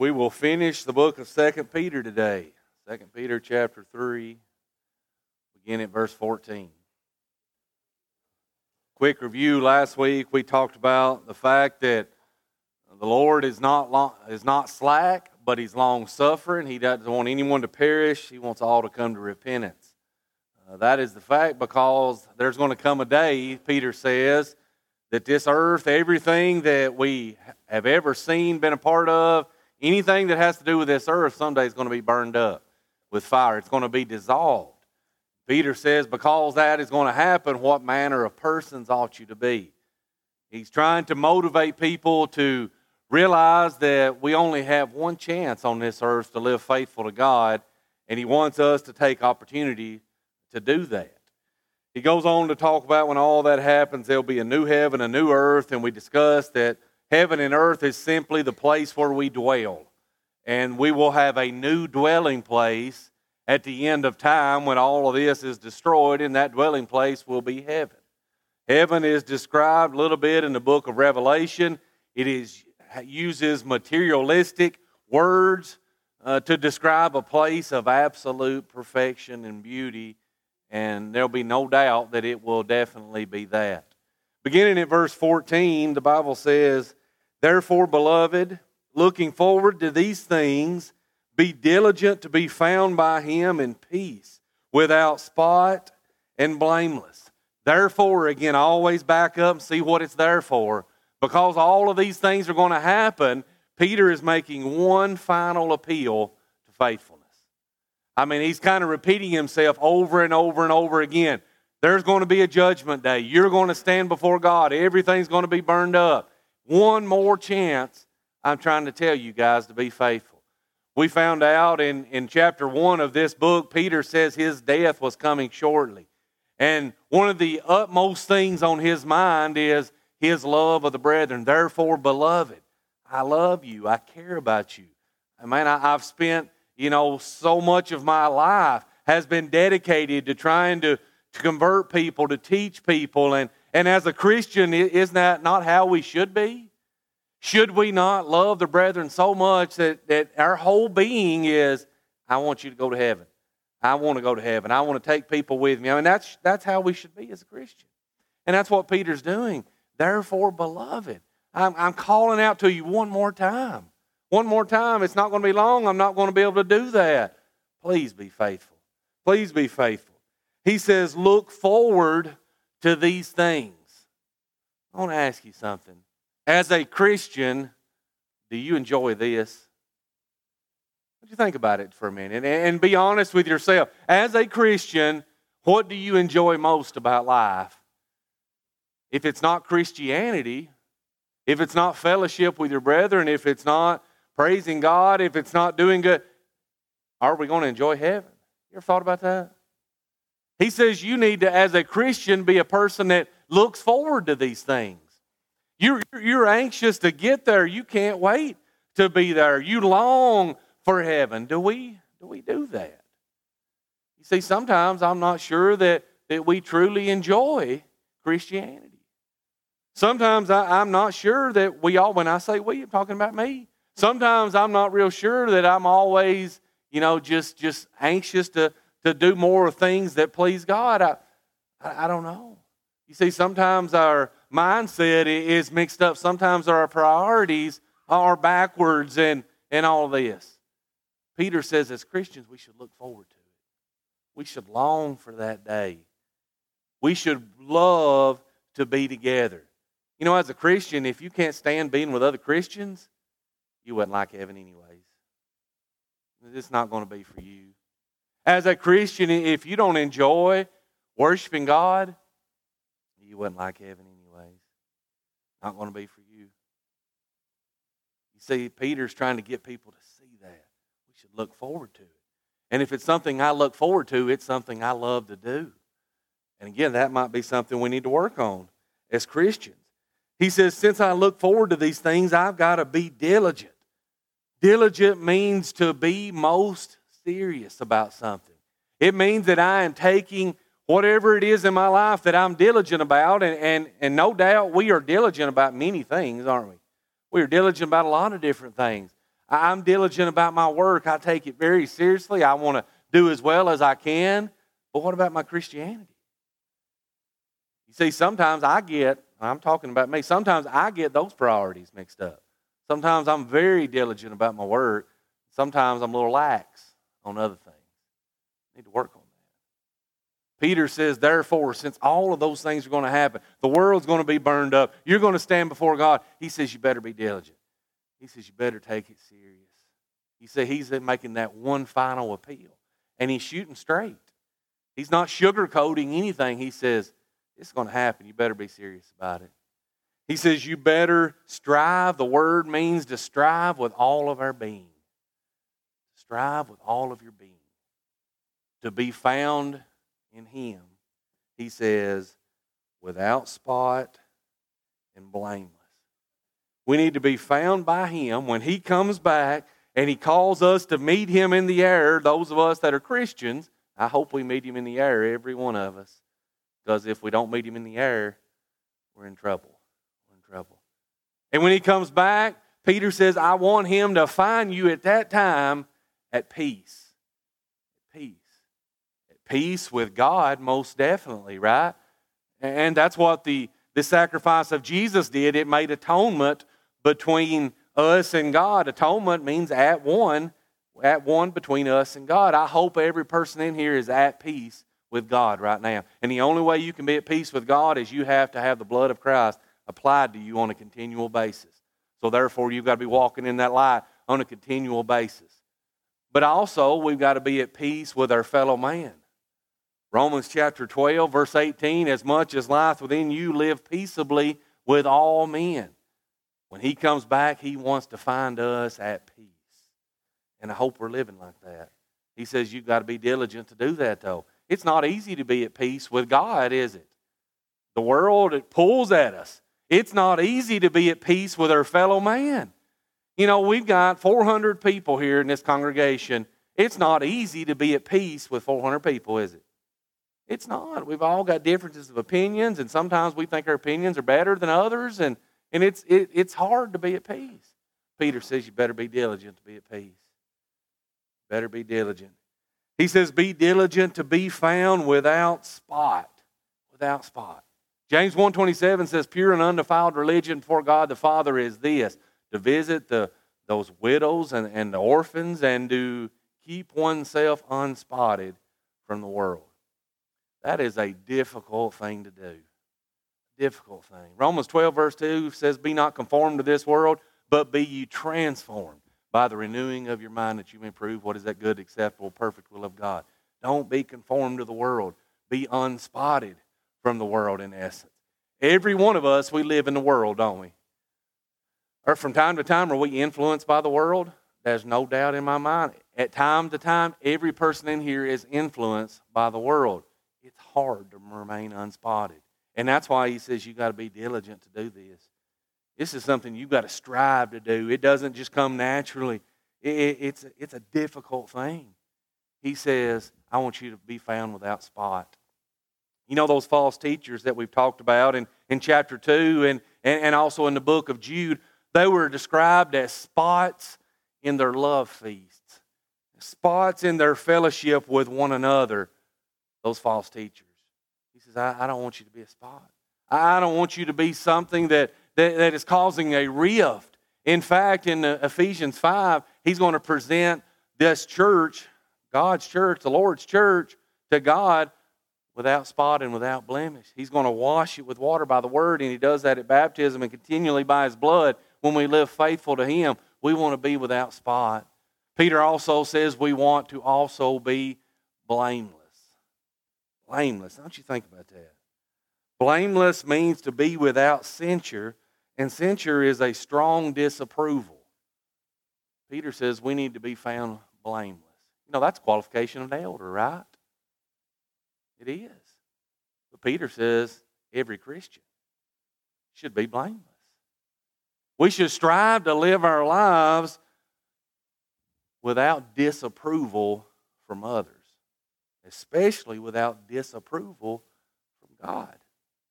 we will finish the book of Second Peter today. Second Peter chapter 3, begin at verse 14. Quick review last week, we talked about the fact that the Lord is not, long, is not slack, but He's long suffering. He doesn't want anyone to perish, He wants all to come to repentance. Uh, that is the fact because there's going to come a day, Peter says, that this earth, everything that we have ever seen, been a part of, anything that has to do with this earth, someday is going to be burned up with fire. It's going to be dissolved. Peter says, because that is going to happen, what manner of persons ought you to be? He's trying to motivate people to realize that we only have one chance on this earth to live faithful to God, and he wants us to take opportunity to do that. He goes on to talk about when all that happens, there'll be a new heaven, a new earth, and we discussed that heaven and earth is simply the place where we dwell. And we will have a new dwelling place at the end of time when all of this is destroyed, and that dwelling place will be heaven. Heaven is described a little bit in the book of Revelation. It is, uses materialistic words uh, to describe a place of absolute perfection and beauty and there'll be no doubt that it will definitely be that. Beginning at verse 14, the Bible says, Therefore, beloved, looking forward to these things, be diligent to be found by him in peace, without spot and blameless. Therefore, again, always back up and see what it's there for. Because all of these things are going to happen, Peter is making one final appeal to faithfulness. I mean, he's kind of repeating himself over and over and over again. There's going to be a judgment day. You're going to stand before God. Everything's going to be burned up. One more chance, I'm trying to tell you guys to be faithful. We found out in, in chapter one of this book, Peter says his death was coming shortly. And one of the utmost things on his mind is his love of the brethren. Therefore, beloved, I love you. I care about you. I mean, I, I've spent you know, so much of my life has been dedicated to trying to, to convert people, to teach people. And, and as a Christian, isn't that not how we should be? Should we not love the brethren so much that, that our whole being is, I want you to go to heaven. I want to go to heaven. I want to take people with me. I mean, that's, that's how we should be as a Christian. And that's what Peter's doing. Therefore, beloved, I'm, I'm calling out to you one more time. One more time, it's not going to be long. I'm not going to be able to do that. Please be faithful. Please be faithful. He says, Look forward to these things. I want to ask you something. As a Christian, do you enjoy this? What you think about it for a minute? And be honest with yourself. As a Christian, what do you enjoy most about life? If it's not Christianity, if it's not fellowship with your brethren, if it's not praising God, if it's not doing good, are we going to enjoy heaven? You ever thought about that? He says you need to, as a Christian, be a person that looks forward to these things. You're, you're anxious to get there. You can't wait to be there. You long for heaven. Do we, do we do that? You see, sometimes I'm not sure that, that we truly enjoy Christianity. Sometimes I, am not sure that we all, when I say we, I'm talking about me. Sometimes I'm not real sure that I'm always, you know, just just anxious to to do more things that please God. I, I, I don't know. You see, sometimes our mindset is mixed up. Sometimes our priorities are backwards and, and all this. Peter says, as Christians, we should look forward to it. We should long for that day. We should love to be together. You know, as a Christian, if you can't stand being with other Christians, you wouldn't like heaven anyways. It's not going to be for you. As a Christian, if you don't enjoy worshiping God, you wouldn't like heaven anyways. Not going to be for you. You see, Peter's trying to get people to see that. We should look forward to it. And if it's something I look forward to, it's something I love to do. And again, that might be something we need to work on as Christians. He says, Since I look forward to these things, I've got to be diligent. Diligent means to be most serious about something. It means that I am taking whatever it is in my life that I'm diligent about, and, and, and no doubt we are diligent about many things, aren't we? We are diligent about a lot of different things. I'm diligent about my work. I take it very seriously. I want to do as well as I can. But what about my Christianity? You see, sometimes I get, I'm talking about me, sometimes I get those priorities mixed up. Sometimes I'm very diligent about my work. Sometimes I'm a little lax on other things. Need to work on that. Peter says, therefore, since all of those things are going to happen, the world's going to be burned up, you're going to stand before God. He says, you better be diligent. He says, you better take it serious. He said he's making that one final appeal. And he's shooting straight. He's not sugarcoating anything. He says, it's going to happen. You better be serious about it. He says, You better strive. The word means to strive with all of our being. Strive with all of your being. To be found in Him, he says, without spot and blameless. We need to be found by Him when He comes back and He calls us to meet Him in the air. Those of us that are Christians, I hope we meet Him in the air, every one of us. Because if we don't meet him in the air, we're in trouble. We're in trouble. And when he comes back, Peter says, I want him to find you at that time at peace. At peace. At peace with God, most definitely, right? And that's what the, the sacrifice of Jesus did. It made atonement between us and God. Atonement means at one, at one between us and God. I hope every person in here is at peace with God right now. And the only way you can be at peace with God is you have to have the blood of Christ applied to you on a continual basis. So therefore, you've got to be walking in that light on a continual basis. But also, we've got to be at peace with our fellow man. Romans chapter 12, verse 18 As much as life within you, live peaceably with all men. When he comes back, he wants to find us at peace. And I hope we're living like that. He says you've got to be diligent to do that, though. It's not easy to be at peace with God, is it? The world, it pulls at us. It's not easy to be at peace with our fellow man. You know, we've got 400 people here in this congregation. It's not easy to be at peace with 400 people, is it? It's not. We've all got differences of opinions, and sometimes we think our opinions are better than others, and, and it's, it, it's hard to be at peace. Peter says you better be diligent to be at peace. Better be diligent. He says, Be diligent to be found without spot. Without spot. James 1.27 says, Pure and undefiled religion before God the Father is this to visit the, those widows and, and the orphans and to keep oneself unspotted from the world. That is a difficult thing to do. Difficult thing. Romans 12, verse 2 says, Be not conformed to this world, but be ye transformed by the renewing of your mind that you may prove what is that good, acceptable, perfect will of God. Don't be conformed to the world. Be unspotted from the world in essence. Every one of us, we live in the world, don't we? Or from time to time, are we influenced by the world? There's no doubt in my mind. At time to time, every person in here is influenced by the world. It's hard to remain unspotted. And that's why he says you got to be diligent to do this. This is something you've got to strive to do. It doesn't just come naturally, it, it, it's, it's a difficult thing. He says, I want you to be found without spot. You know those false teachers that we've talked about in, in chapter 2 and, and, and also in the book of Jude? They were described as spots in their love feasts, spots in their fellowship with one another, those false teachers. He says, I, I don't want you to be a spot. I don't want you to be something that, that, that is causing a rift. In fact, in uh, Ephesians 5, he's going to present this church, God's church, the Lord's church, to God without spot and without blemish. He's going to wash it with water by the word, and he does that at baptism and continually by his blood. When we live faithful to him, we want to be without spot. Peter also says we want to also be blameless. Blameless. Don't you think about that? Blameless means to be without censure, and censure is a strong disapproval. Peter says we need to be found blameless. You know, that's qualification of an elder, right? It is. But Peter says every Christian should be blameless. We should strive to live our lives without disapproval from others, especially without disapproval from God.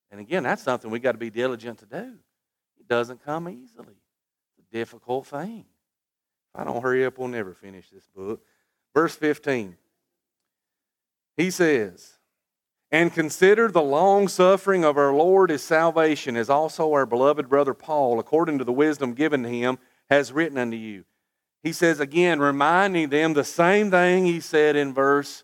And again, that's something we've got to be diligent to do. It doesn't come easily, it's a difficult thing. If I don't hurry up, we'll never finish this book. Verse 15. He says, And consider the long suffering of our Lord is salvation, as also our beloved brother Paul, according to the wisdom given to him, has written unto you. He says again, reminding them the same thing he said in verse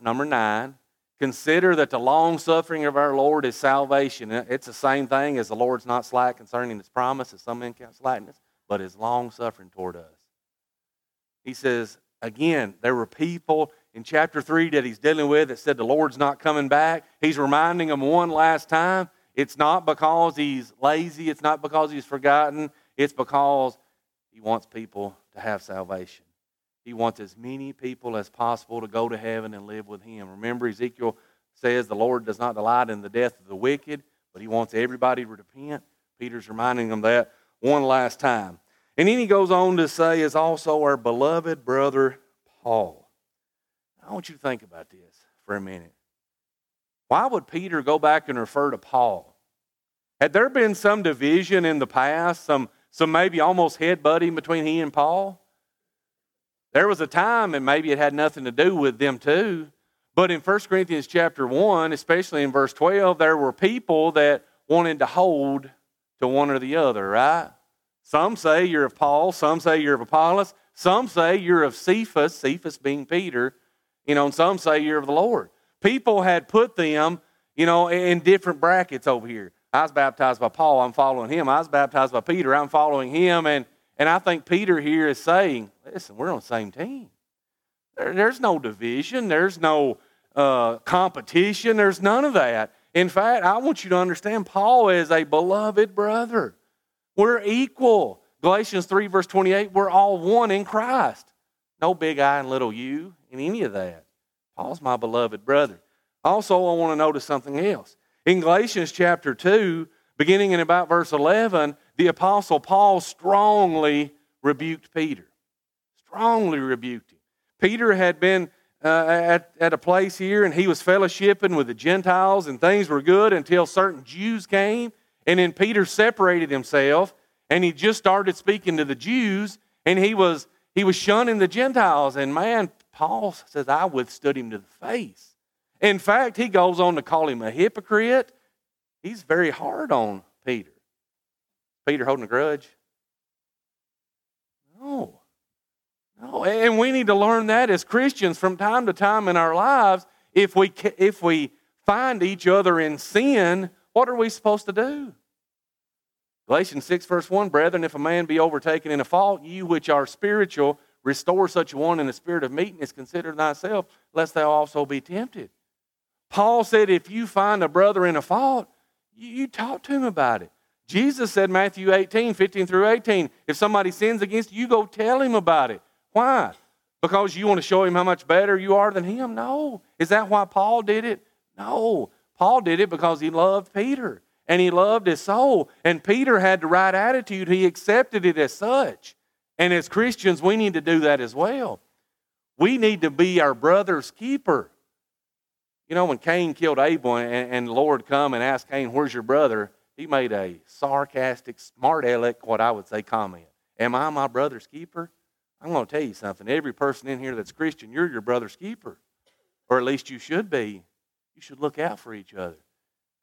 number 9 Consider that the long suffering of our Lord is salvation. It's the same thing as the Lord's not slack concerning his promise, as some men count slackness, but his long suffering toward us. He says, again, there were people in chapter 3 that he's dealing with that said the Lord's not coming back. He's reminding them one last time. It's not because he's lazy, it's not because he's forgotten, it's because he wants people to have salvation. He wants as many people as possible to go to heaven and live with Him. Remember, Ezekiel says the Lord does not delight in the death of the wicked, but He wants everybody to repent. Peter's reminding them that one last time. And then he goes on to say, is also our beloved brother Paul. I want you to think about this for a minute. Why would Peter go back and refer to Paul? Had there been some division in the past, some, some maybe almost headbutting between he and Paul? There was a time, and maybe it had nothing to do with them too, but in 1 Corinthians chapter 1, especially in verse 12, there were people that wanted to hold to one or the other, right? Some say you're of Paul, some say you're of Apollos, some say you're of Cephas, Cephas being Peter, you know, and some say you're of the Lord. People had put them, you know, in different brackets over here. I was baptized by Paul, I'm following him. I was baptized by Peter, I'm following him. And and I think Peter here is saying, listen, we're on the same team. There, there's no division, there's no uh, competition, there's none of that. In fact, I want you to understand Paul is a beloved brother. We're equal. Galatians 3, verse 28, we're all one in Christ. No big I and little you in any of that. Paul's my beloved brother. Also, I want to notice something else. In Galatians chapter 2, beginning in about verse 11, the Apostle Paul strongly rebuked Peter. Strongly rebuked him. Peter had been uh, at, at a place here and he was fellowshipping with the Gentiles and things were good until certain Jews came. And then Peter separated himself and he just started speaking to the Jews and he was, he was shunning the Gentiles. And man, Paul says, I withstood him to the face. In fact, he goes on to call him a hypocrite. He's very hard on Peter. Peter holding a grudge? No. No. And we need to learn that as Christians from time to time in our lives. If we, if we find each other in sin, what are we supposed to do? Galatians 6, verse 1 Brethren, if a man be overtaken in a fault, you which are spiritual, restore such one in the spirit of meekness, consider thyself, lest thou also be tempted. Paul said, if you find a brother in a fault, you talk to him about it. Jesus said, Matthew 18, 15 through 18, if somebody sins against you go tell him about it. Why? Because you want to show him how much better you are than him? No. Is that why Paul did it? No. Paul did it because he loved Peter and he loved his soul. And Peter had the right attitude, he accepted it as such. And as Christians, we need to do that as well. We need to be our brother's keeper. You know, when Cain killed Abel and, and the Lord come and asked Cain, Where's your brother? he made a sarcastic, smart aleck, what I would say, comment. Am I my brother's keeper? I'm going to tell you something. Every person in here that's Christian, you're your brother's keeper. Or at least you should be. You should look out for each other.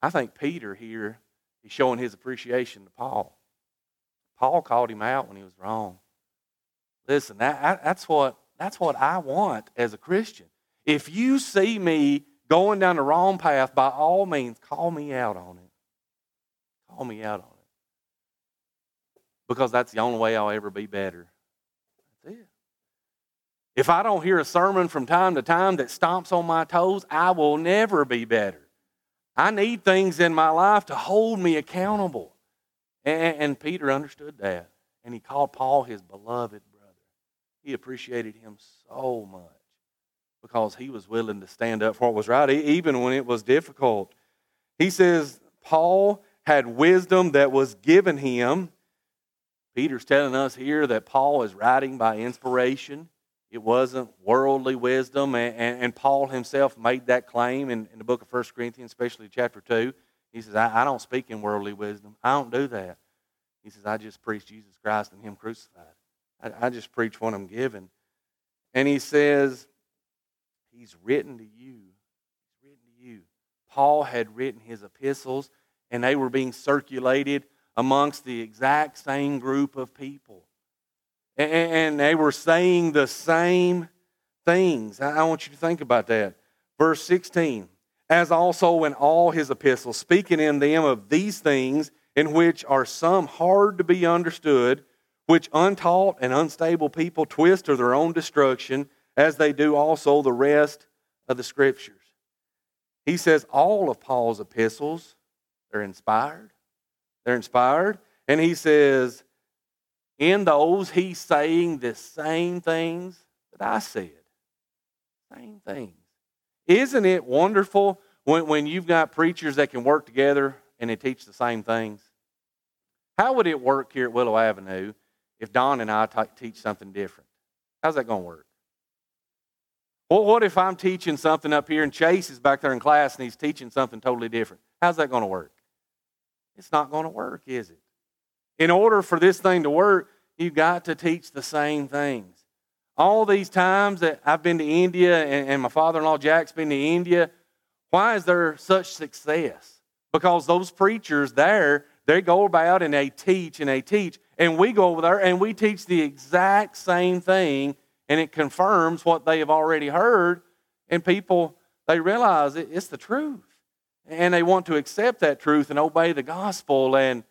I think Peter here is showing his appreciation to Paul. Paul called him out when he was wrong. Listen, that, that's, what, that's what I want as a Christian. If you see me going down the wrong path, by all means, call me out on it. Call me out on it. Because that's the only way I'll ever be better. That's it. If I don't hear a sermon from time to time that stomps on my toes, I will never be better. I need things in my life to hold me accountable. And, and Peter understood that. And he called Paul his beloved brother. He appreciated him so much because he was willing to stand up for what was right, even when it was difficult. He says, Paul had wisdom that was given him. Peter's telling us here that Paul is writing by inspiration. It wasn't worldly wisdom, and, and, and Paul himself made that claim in, in, the book of 1 Corinthians, especially chapter 2. He says, I, I don't speak in worldly wisdom. I don't do that. He says, I just preach Jesus Christ and Him crucified. I, I just preach what I'm given. And he says, He's written to you. He's written to you. Paul had written his epistles, and they were being circulated amongst the exact same group of people. And, they were saying the same things. I, want you to think about that. Verse 16 as also in all his epistles, speaking in them of these things, in which are some hard to be understood, which untaught and unstable people twist to their own destruction, as they do also the rest of the scriptures. He says all of Paul's epistles are inspired. They're inspired. And he says, in those, he's saying the same things that I said. Same things. Isn't it wonderful when, when you've got preachers that can work together and they teach the same things? How would it work here at Willow Avenue if Don and I t- teach something different? How's that going to work? Well, what if I'm teaching something up here and Chase is back there in class and he's teaching something totally different? How's that going to work? It's not going to work, is it? In order for this thing to work, you've got to teach the same things. All these times that I've been to India and, and my father in law Jack's been to India, why is there such success? Because those preachers there, they go about and they teach and they teach. And we go over there and we teach the exact same thing, and it confirms what they have already heard. And people, they realize it's the truth. And they want to accept that truth and obey the gospel. And,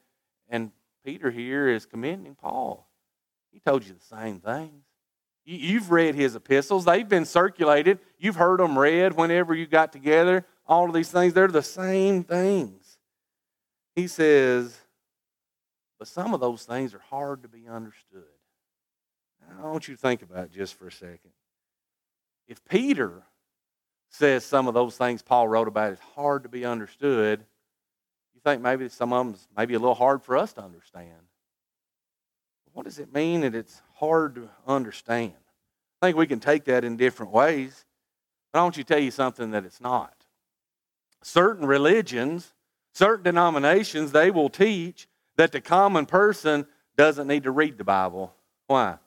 and Peter here is commending Paul. He told you the same things. You've read his epistles, they've been circulated. You've heard them read whenever you got together. All of these things, they're the same things. He says, but some of those things are hard to be understood. I want you to think about just for a second. If Peter says some of those things Paul wrote about is hard to be understood, think maybe some of them maybe a little hard for us to understand. What does it mean that it's hard to understand? I think we can take that in different ways. But I want you to tell you something that it's not. Certain religions, certain denominations, they will teach that the common person doesn't need to read the Bible. Why?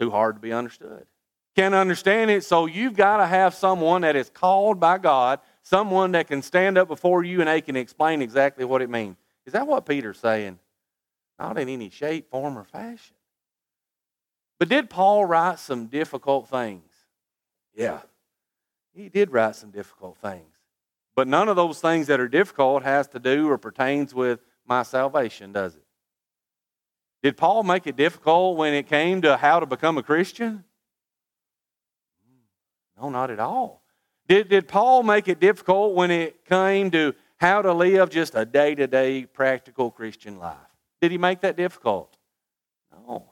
Too hard to be understood. Can't understand it, so you've got to have someone that is called by God, someone that can stand up before you and they can explain exactly what it means. Is that what Peter's saying? Not in any shape, form, or fashion. But did Paul write some difficult things? Yeah. He did write some difficult things. But none of those things that are difficult has to do or pertains with my salvation, does it? Did Paul make it difficult when it came to how to become a Christian? No, not at all. Did, did Paul make it difficult when it came to how to live just a day to day practical Christian life? Did he make that difficult? No.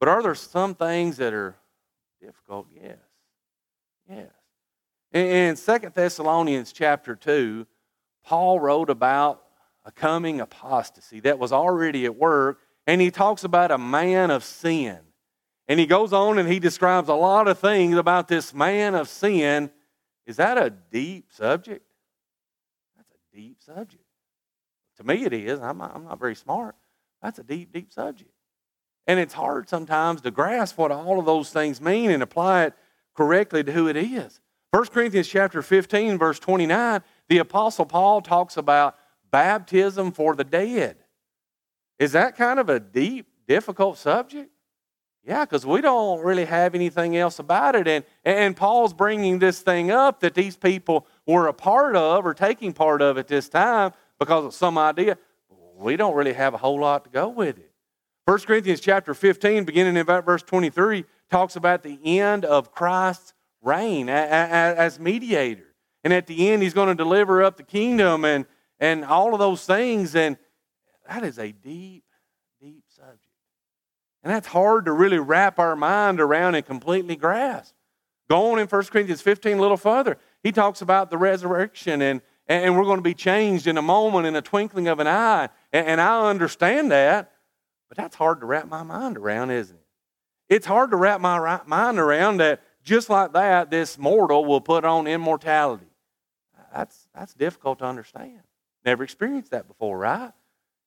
But are there some things that are difficult? Yes. Yes. In 2 Thessalonians chapter 2, Paul wrote about a coming apostasy that was already at work, and he talks about a man of sin. And he goes on and he describes a lot of things about this man of sin. Is that a deep subject? That's a deep subject. To me, it is. I'm not, I'm not very smart. That's a deep, deep subject. And it's hard sometimes to grasp what all of those things mean and apply it correctly to who it is. 1 Corinthians chapter 15, verse 29, the Apostle Paul talks about baptism for the dead. Is that kind of a deep, difficult subject? Yeah, because we don't really have anything else about it. And, and Paul's bringing this thing up that these people were a part of or taking part of at this time because of some idea, we don't really have a whole lot to go with it. 1 Corinthians chapter 15, beginning in verse 23, talks about the end of Christ's reign as mediator. And at the end, he's going to deliver up the kingdom and, and all of those things. And that is a deep. And that's hard to really wrap our mind around and completely grasp. Go on in 1 Corinthians 15 a little further. He talks about the resurrection and, and we're going to be changed in a moment, in a twinkling of an eye. And I understand that, but that's hard to wrap my mind around, isn't it? It's hard to wrap my mind around that just like that, this mortal will put on immortality. That's, that's difficult to understand. Never experienced that before, right?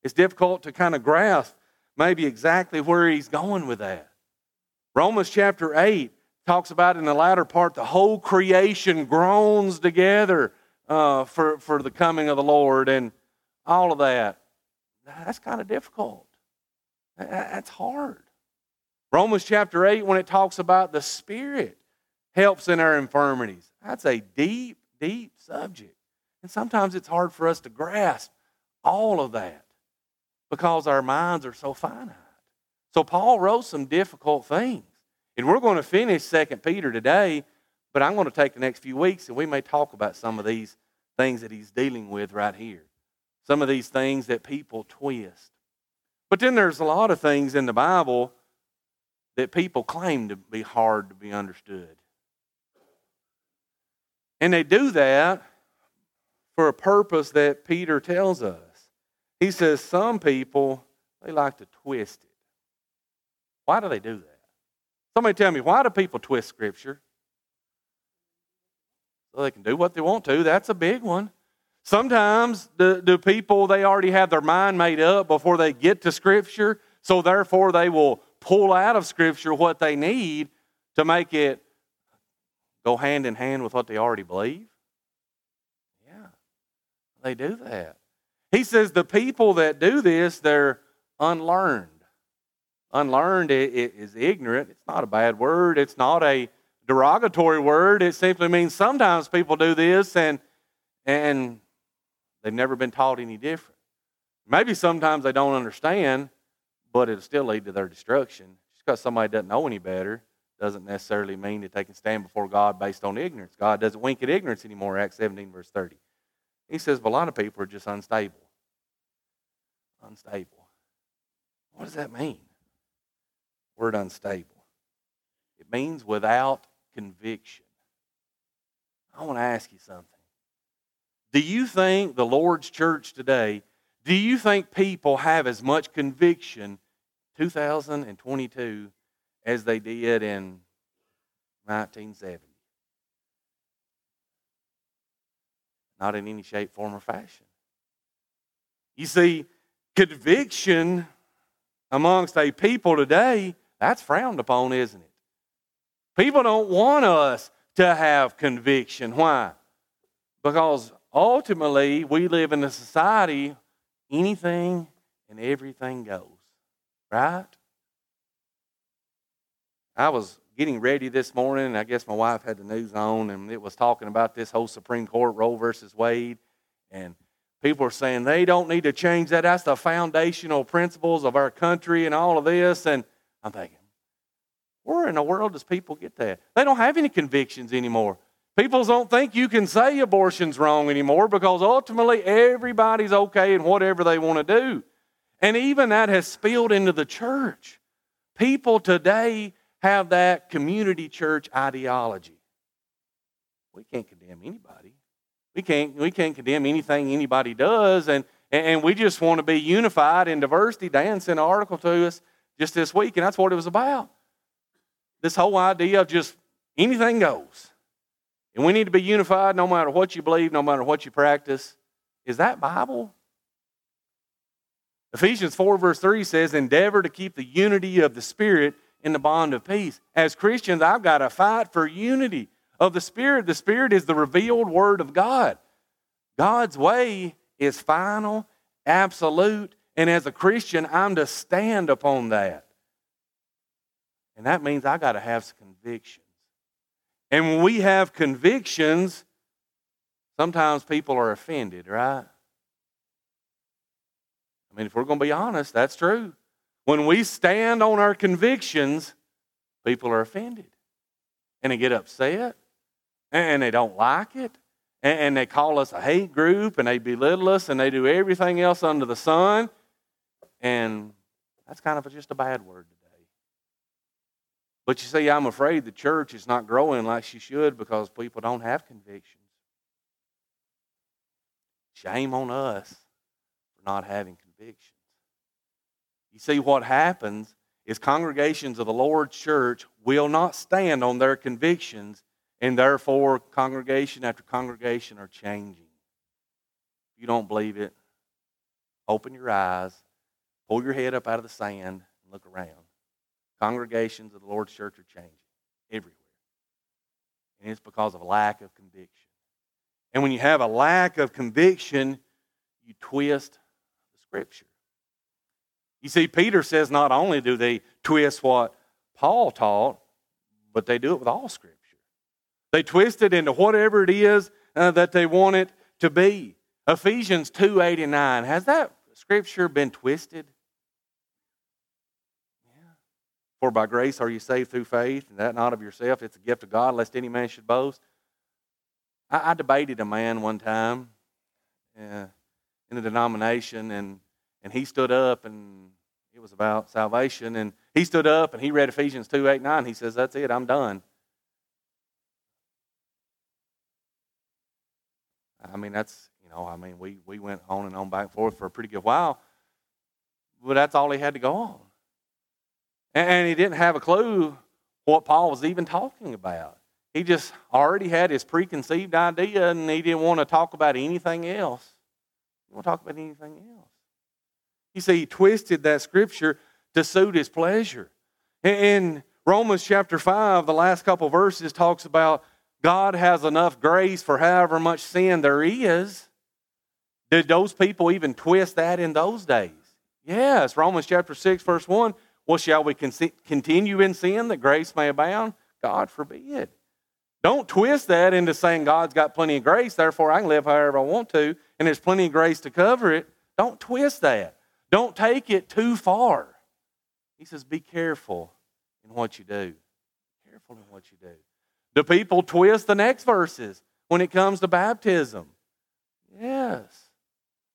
It's difficult to kind of grasp. Maybe exactly where he's going with that. Romans chapter 8 talks about in the latter part the whole creation groans together uh, for, for the coming of the Lord and all of that. That's kind of difficult. That's hard. Romans chapter 8, when it talks about the Spirit helps in our infirmities, that's a deep, deep subject. And sometimes it's hard for us to grasp all of that because our minds are so finite. So Paul wrote some difficult things. And we're going to finish 2 Peter today, but I'm going to take the next few weeks and we may talk about some of these things that he's dealing with right here. Some of these things that people twist. But then there's a lot of things in the Bible that people claim to be hard to be understood. And they do that for a purpose that Peter tells us. He says some people, they like to twist it. Why do they do that? Somebody tell me, why do people twist Scripture? So they can do what they want to. That's a big one. Sometimes the, the people, they already have their mind made up before they get to Scripture, so therefore they will pull out of Scripture what they need to make it go hand in hand with what they already believe. Yeah, they do that. He says the people that do this, they're unlearned. Unlearned is ignorant. It's not a bad word. It's not a derogatory word. It simply means sometimes people do this and and they've never been taught any different. Maybe sometimes they don't understand, but it'll still lead to their destruction. Just because somebody doesn't know any better doesn't necessarily mean that they can stand before God based on ignorance. God doesn't wink at ignorance anymore, Acts 17, verse 30. He says, but a lot of people are just unstable. Unstable. What does that mean? Word unstable. It means without conviction. I want to ask you something. Do you think the Lord's church today, do you think people have as much conviction 2022 as they did in 1970? Not in any shape, form, or fashion. You see, conviction amongst a people today, that's frowned upon, isn't it? People don't want us to have conviction. Why? Because ultimately, we live in a society, anything and everything goes. Right? I was getting ready this morning, and I guess my wife had the news on, and it was talking about this whole Supreme Court Roe versus Wade. And people are saying they don't need to change that. That's the foundational principles of our country and all of this. And I'm thinking, where in the world does people get that? They don't have any convictions anymore. People don't think you can say abortion's wrong anymore because ultimately everybody's okay in whatever they want to do. And even that has spilled into the church. People today have that community church ideology. We can't condemn anybody. We can't, we can't condemn anything anybody does, and, and we just want to be unified in diversity. Dan sent an article to us just this week, and that's what it was about. This whole idea of just anything goes. And we need to be unified no matter what you believe, no matter what you practice. Is that Bible? Ephesians 4, verse 3 says, Endeavor to keep the unity of the Spirit in the bond of peace. As Christians, I've got to fight for unity of the Spirit. The Spirit is the revealed Word of God. God's way is final, absolute, and as a Christian, I'm to stand upon that. And that means I got to have some convictions. And when we have convictions, sometimes people are offended, right? I mean, if we're going to be honest, that's true. When we stand on our convictions, people are offended. And they get upset. And they don't like it. And they call us a hate group and they belittle us and they do everything else under the sun. And that's kind of just a bad word today. But you see, I'm afraid the church is not growing like she should because people don't have convictions. Shame on us for not having convictions. You see, what happens is congregations of the Lord's church will not stand on their convictions, and therefore, congregation after congregation are changing. If you don't believe it, open your eyes, pull your head up out of the sand and look around. Congregations of the Lord's church are changing everywhere. And it's because of a lack of conviction. And when you have a lack of conviction, you twist the scripture. You see, Peter says not only do they twist what Paul taught, but they do it with all scripture. They twist it into whatever it is uh, that they want it to be. Ephesians 2 8 and 9. Has that scripture been twisted? Yeah. For by grace are you saved through faith, and that not of yourself. It's a gift of God, lest any man should boast. I, I debated a man one time uh, in a denomination, and, and he stood up, and it was about salvation. And he stood up and he read Ephesians 2 8 9. He says, That's it, I'm done. I mean, that's, you know, I mean, we, we went on and on back and forth for a pretty good while, but that's all he had to go on. And he didn't have a clue what Paul was even talking about. He just already had his preconceived idea and he didn't want to talk about anything else. He didn't want to talk about anything else. You see, he twisted that scripture to suit his pleasure. In Romans chapter 5, the last couple verses talks about God has enough grace for however much sin there is. Did those people even twist that in those days? Yes, Romans chapter 6, verse 1 well, shall we continue in sin that grace may abound? God forbid. Don't twist that into saying God's got plenty of grace, therefore I can live however I want to, and there's plenty of grace to cover it. Don't twist that. Don't take it too far. He says, be careful in what you do. Careful in what you do. Do people twist the next verses when it comes to baptism? Yes.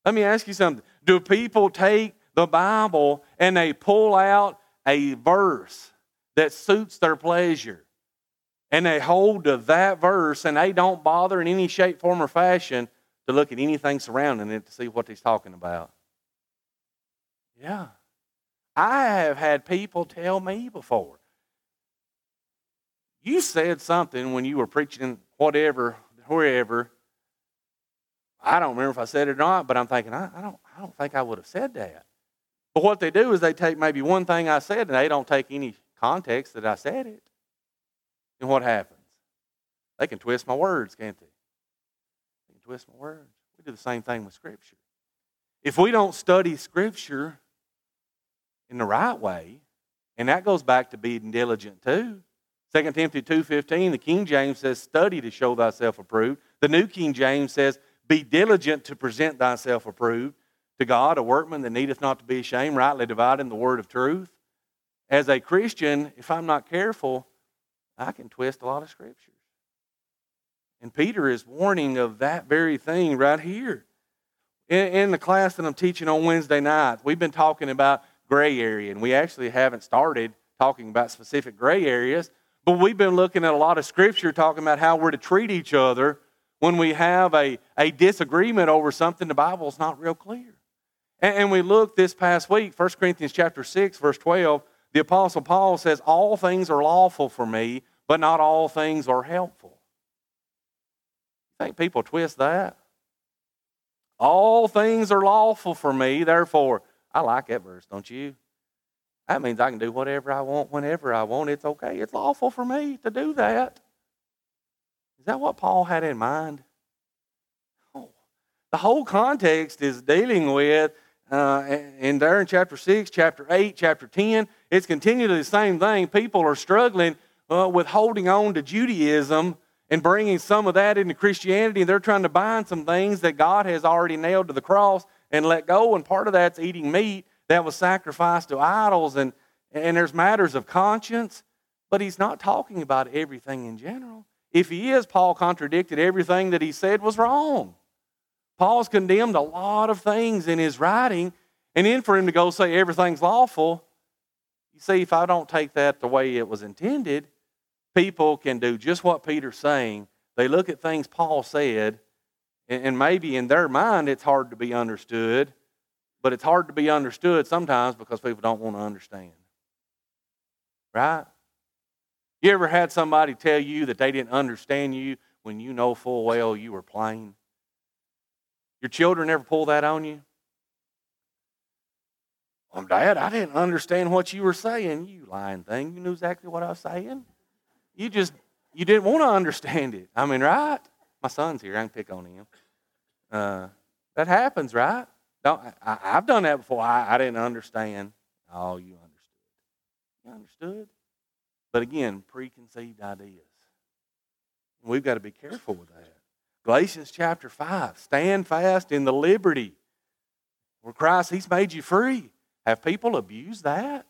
Let me ask you something. Do people take the Bible and they pull out a verse that suits their pleasure. And they hold to that verse and they don't bother in any shape, form, or fashion to look at anything surrounding it to see what he's talking about. Yeah. I have had people tell me before, you said something when you were preaching whatever, wherever. I don't remember if I said it or not, but I'm thinking, I, I don't, I don't think I would have said that. But what they do is they take maybe one thing I said and they don't take any context that I said it. And what happens? They can twist my words, can't they? They can twist my words. We do the same thing with Scripture. If we don't study Scripture in the right way, and that goes back to being diligent too. 2 Timothy 2.15, the King James says, study to show thyself approved. The New King James says, be diligent to present thyself approved to God, a workman that needeth not to be ashamed, rightly dividing the word of truth. As a Christian, if I'm not careful, I can twist a lot of scriptures. And Peter is warning of that very thing right here. In, in the class that I'm teaching on Wednesday night, we've been talking about gray area, and we actually haven't started talking about specific gray areas, but we've been looking at a lot of scripture talking about how we're to treat each other when we have a, a disagreement over something the Bible's not real clear. And, we looked this past week, 1 Corinthians chapter 6, verse 12, the Apostle Paul says, All things are lawful for me, but not all things are helpful. You think people twist that? All things are lawful for me, therefore, I like that verse, don't you? That means I can do whatever I want whenever I want. It's okay. It's lawful for me to do that. Is that what Paul had in mind? Oh, the whole context is dealing with uh, and there in chapter 6, chapter 8, chapter 10, it's continually the same thing. People are struggling uh, with holding on to Judaism and bringing some of that into Christianity. They're trying to bind some things that God has already nailed to the cross and let go. And part of that's eating meat that was sacrificed to idols. And, and there's matters of conscience. But he's not talking about everything in general. If he is, Paul contradicted everything that he said was wrong. Paul's condemned a lot of things in his writing, and then for him to go say everything's lawful, you see, if I don't take that the way it was intended, people can do just what Peter's saying. They look at things Paul said, and maybe in their mind it's hard to be understood, but it's hard to be understood sometimes because people don't want to understand. Right? You ever had somebody tell you that they didn't understand you when you know full well you were plain? Your children ever pull that on you? Well, Dad, I didn't understand what you were saying. You lying thing. You knew exactly what I was saying. You just, you didn't want to understand it. I mean, right? My son's here. I can pick on him. Uh, that happens, right? Don't, I, have done that before. I, I didn't understand. Oh, you understood. You understood. But again, preconceived ideas. We've got to be careful with that. Galatians chapter 5 stand fast in the liberty where Christ, He's made you free. Have people abused that?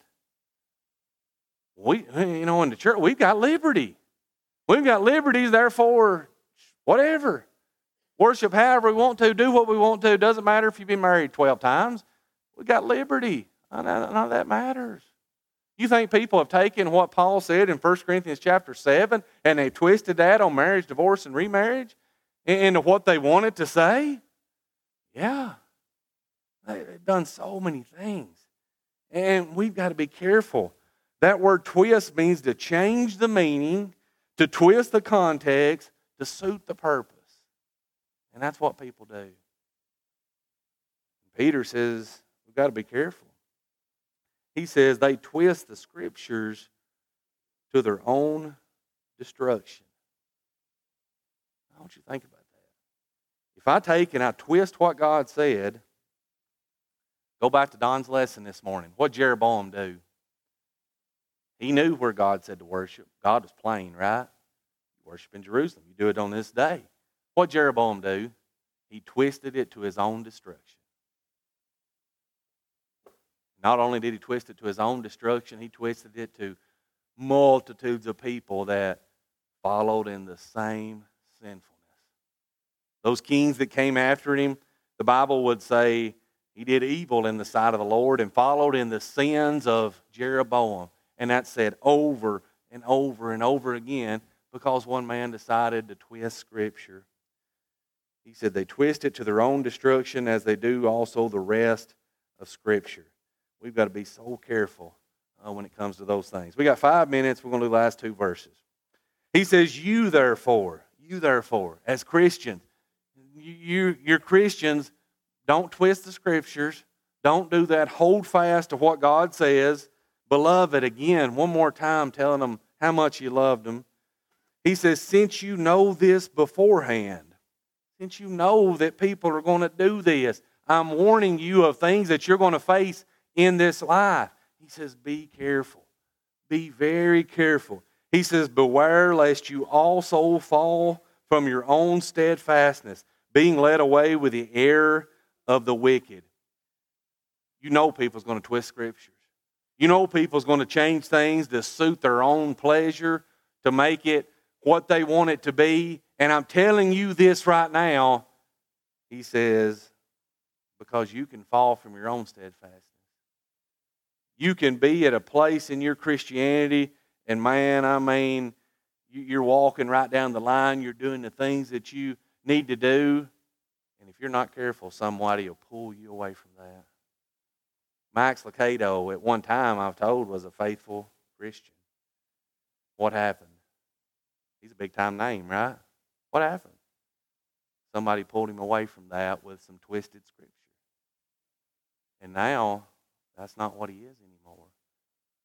We, you know, in the church, we've got liberty. We've got liberties, therefore, whatever. Worship however we want to, do what we want to. Doesn't matter if you've been married 12 times. We've got liberty. None of that matters. You think people have taken what Paul said in 1 Corinthians chapter 7 and they twisted that on marriage, divorce, and remarriage into what they wanted to say? Yeah. They've done so many things. And we've got to be careful. That word twist means to change the meaning, to twist the context, to suit the purpose. And that's what people do. Peter says we've got to be careful. He says they twist the scriptures to their own destruction. I want you to think about that. If I take and I twist what God said, go back to Don's lesson this morning. What Jeroboam do? He knew where God said to worship. God was plain, right? Worship in Jerusalem. You do it on this day. What Jeroboam do? He twisted it to his own destruction. Not only did he twist it to his own destruction, he twisted it to multitudes of people that followed in the same sinfulness. Those kings that came after him, the Bible would say he did evil in the sight of the Lord and followed in the sins of Jeroboam. And that said over and over and over again because one man decided to twist Scripture. He said they twist it to their own destruction as they do also the rest of Scripture. We've got to be so careful uh, when it comes to those things. We got five minutes. We're going to do the last two verses. He says, You therefore, you therefore, as Christians, you, you're Christians, don't twist the Scriptures. Don't do that. Hold fast to what God says. Beloved, again, one more time, telling them how much you loved them. He says, Since you know this beforehand, since you know that people are going to do this, I'm warning you of things that you're going to face in this life. He says, Be careful. Be very careful. He says, Beware lest you also fall from your own steadfastness, being led away with the error of the wicked. You know people's going to twist scriptures. You know people's going to change things to suit their own pleasure, to make it what they want it to be. And I'm telling you this right now, he says, because you can fall from your own steadfastness. You can be at a place in your Christianity, and man, I mean, you're walking right down the line, you're doing the things that you need to do, and if you're not careful, somebody will pull you away from that. Max Lucado, at one time, I've told, was a faithful Christian. What happened? He's a big time name, right? What happened? Somebody pulled him away from that with some twisted scripture. And now, that's not what he is anymore.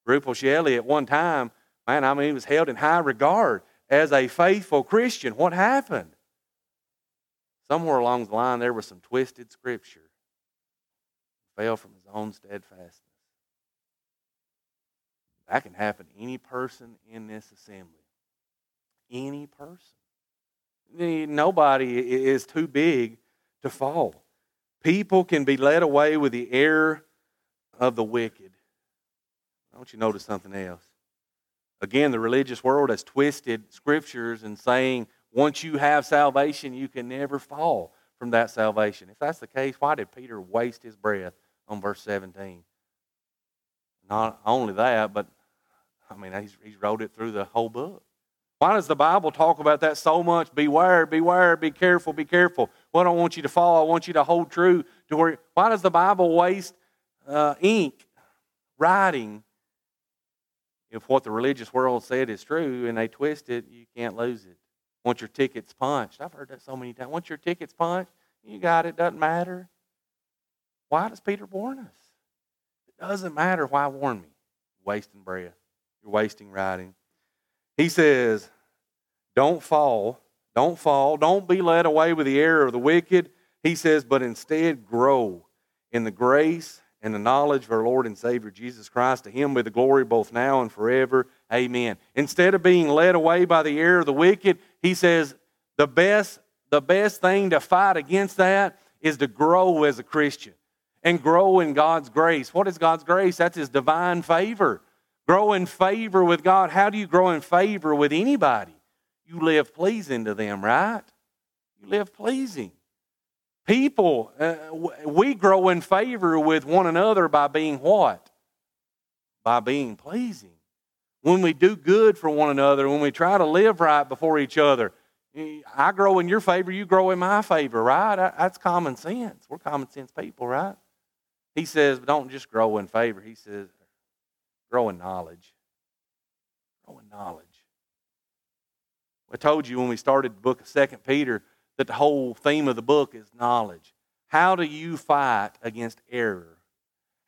Rubel Shelly, at one time, man, I mean, he was held in high regard as a faithful Christian. What happened? Somewhere along the line, there was some twisted scripture. He fell from his own steadfastness. That can happen to any person in this assembly. Any person. Nobody is too big to fall. People can be led away with the error of the wicked. I want you to notice something else. Again, the religious world has twisted scriptures and saying once you have salvation, you can never fall from that salvation. If that's the case, why did Peter waste his breath on verse 17? Not only that, but I mean, he's, he's wrote it through the whole book. Why does the Bible talk about that so much? Beware, beware, be careful, be careful. Well, I don't want you to fall. I want you to hold true to where. Why does the Bible waste uh, ink writing if what the religious world said is true and they twist it? You can't lose it. Once your ticket's punched, I've heard that so many times. Once your ticket's punched, you got it. Doesn't matter. Why does Peter warn us? It doesn't matter why warn me. Wasting breath. You're wasting writing. He says, Don't fall. Don't fall. Don't be led away with the error of the wicked. He says, but instead grow in the grace and the knowledge of our Lord and Savior Jesus Christ. To him be the glory both now and forever. Amen. Instead of being led away by the error of the wicked, he says the best, the best thing to fight against that is to grow as a Christian and grow in God's grace. What is God's grace? That's his divine favor. Grow in favor with God. How do you grow in favor with anybody? You live pleasing to them, right? You live pleasing. People, uh, we grow in favor with one another by being what? By being pleasing. When we do good for one another, when we try to live right before each other, I grow in your favor, you grow in my favor, right? That's common sense. We're common sense people, right? He says, don't just grow in favor. He says, grow in knowledge. Grow in knowledge. I told you when we started the book of Second Peter that the whole theme of the book is knowledge. How do you fight against error?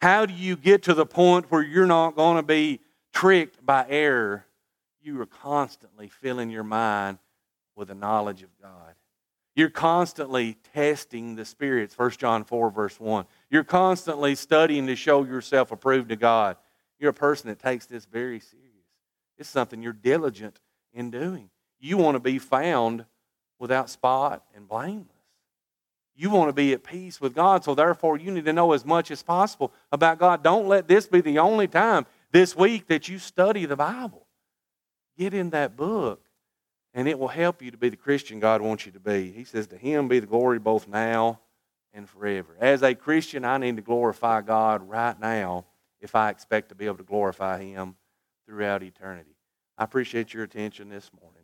How do you get to the point where you're not going to be tricked by error? You are constantly filling your mind with the knowledge of God. You're constantly testing the spirits, 1 John 4, verse 1. You're constantly studying to show yourself approved to God. You're a person that takes this very serious. It's something you're diligent in doing. You want to be found without spot and blameless. You want to be at peace with God, so therefore you need to know as much as possible about God. Don't let this be the only time this week that you study the Bible. Get in that book, and it will help you to be the Christian God wants you to be. He says, To Him be the glory both now and forever. As a Christian, I need to glorify God right now if I expect to be able to glorify Him throughout eternity. I appreciate your attention this morning.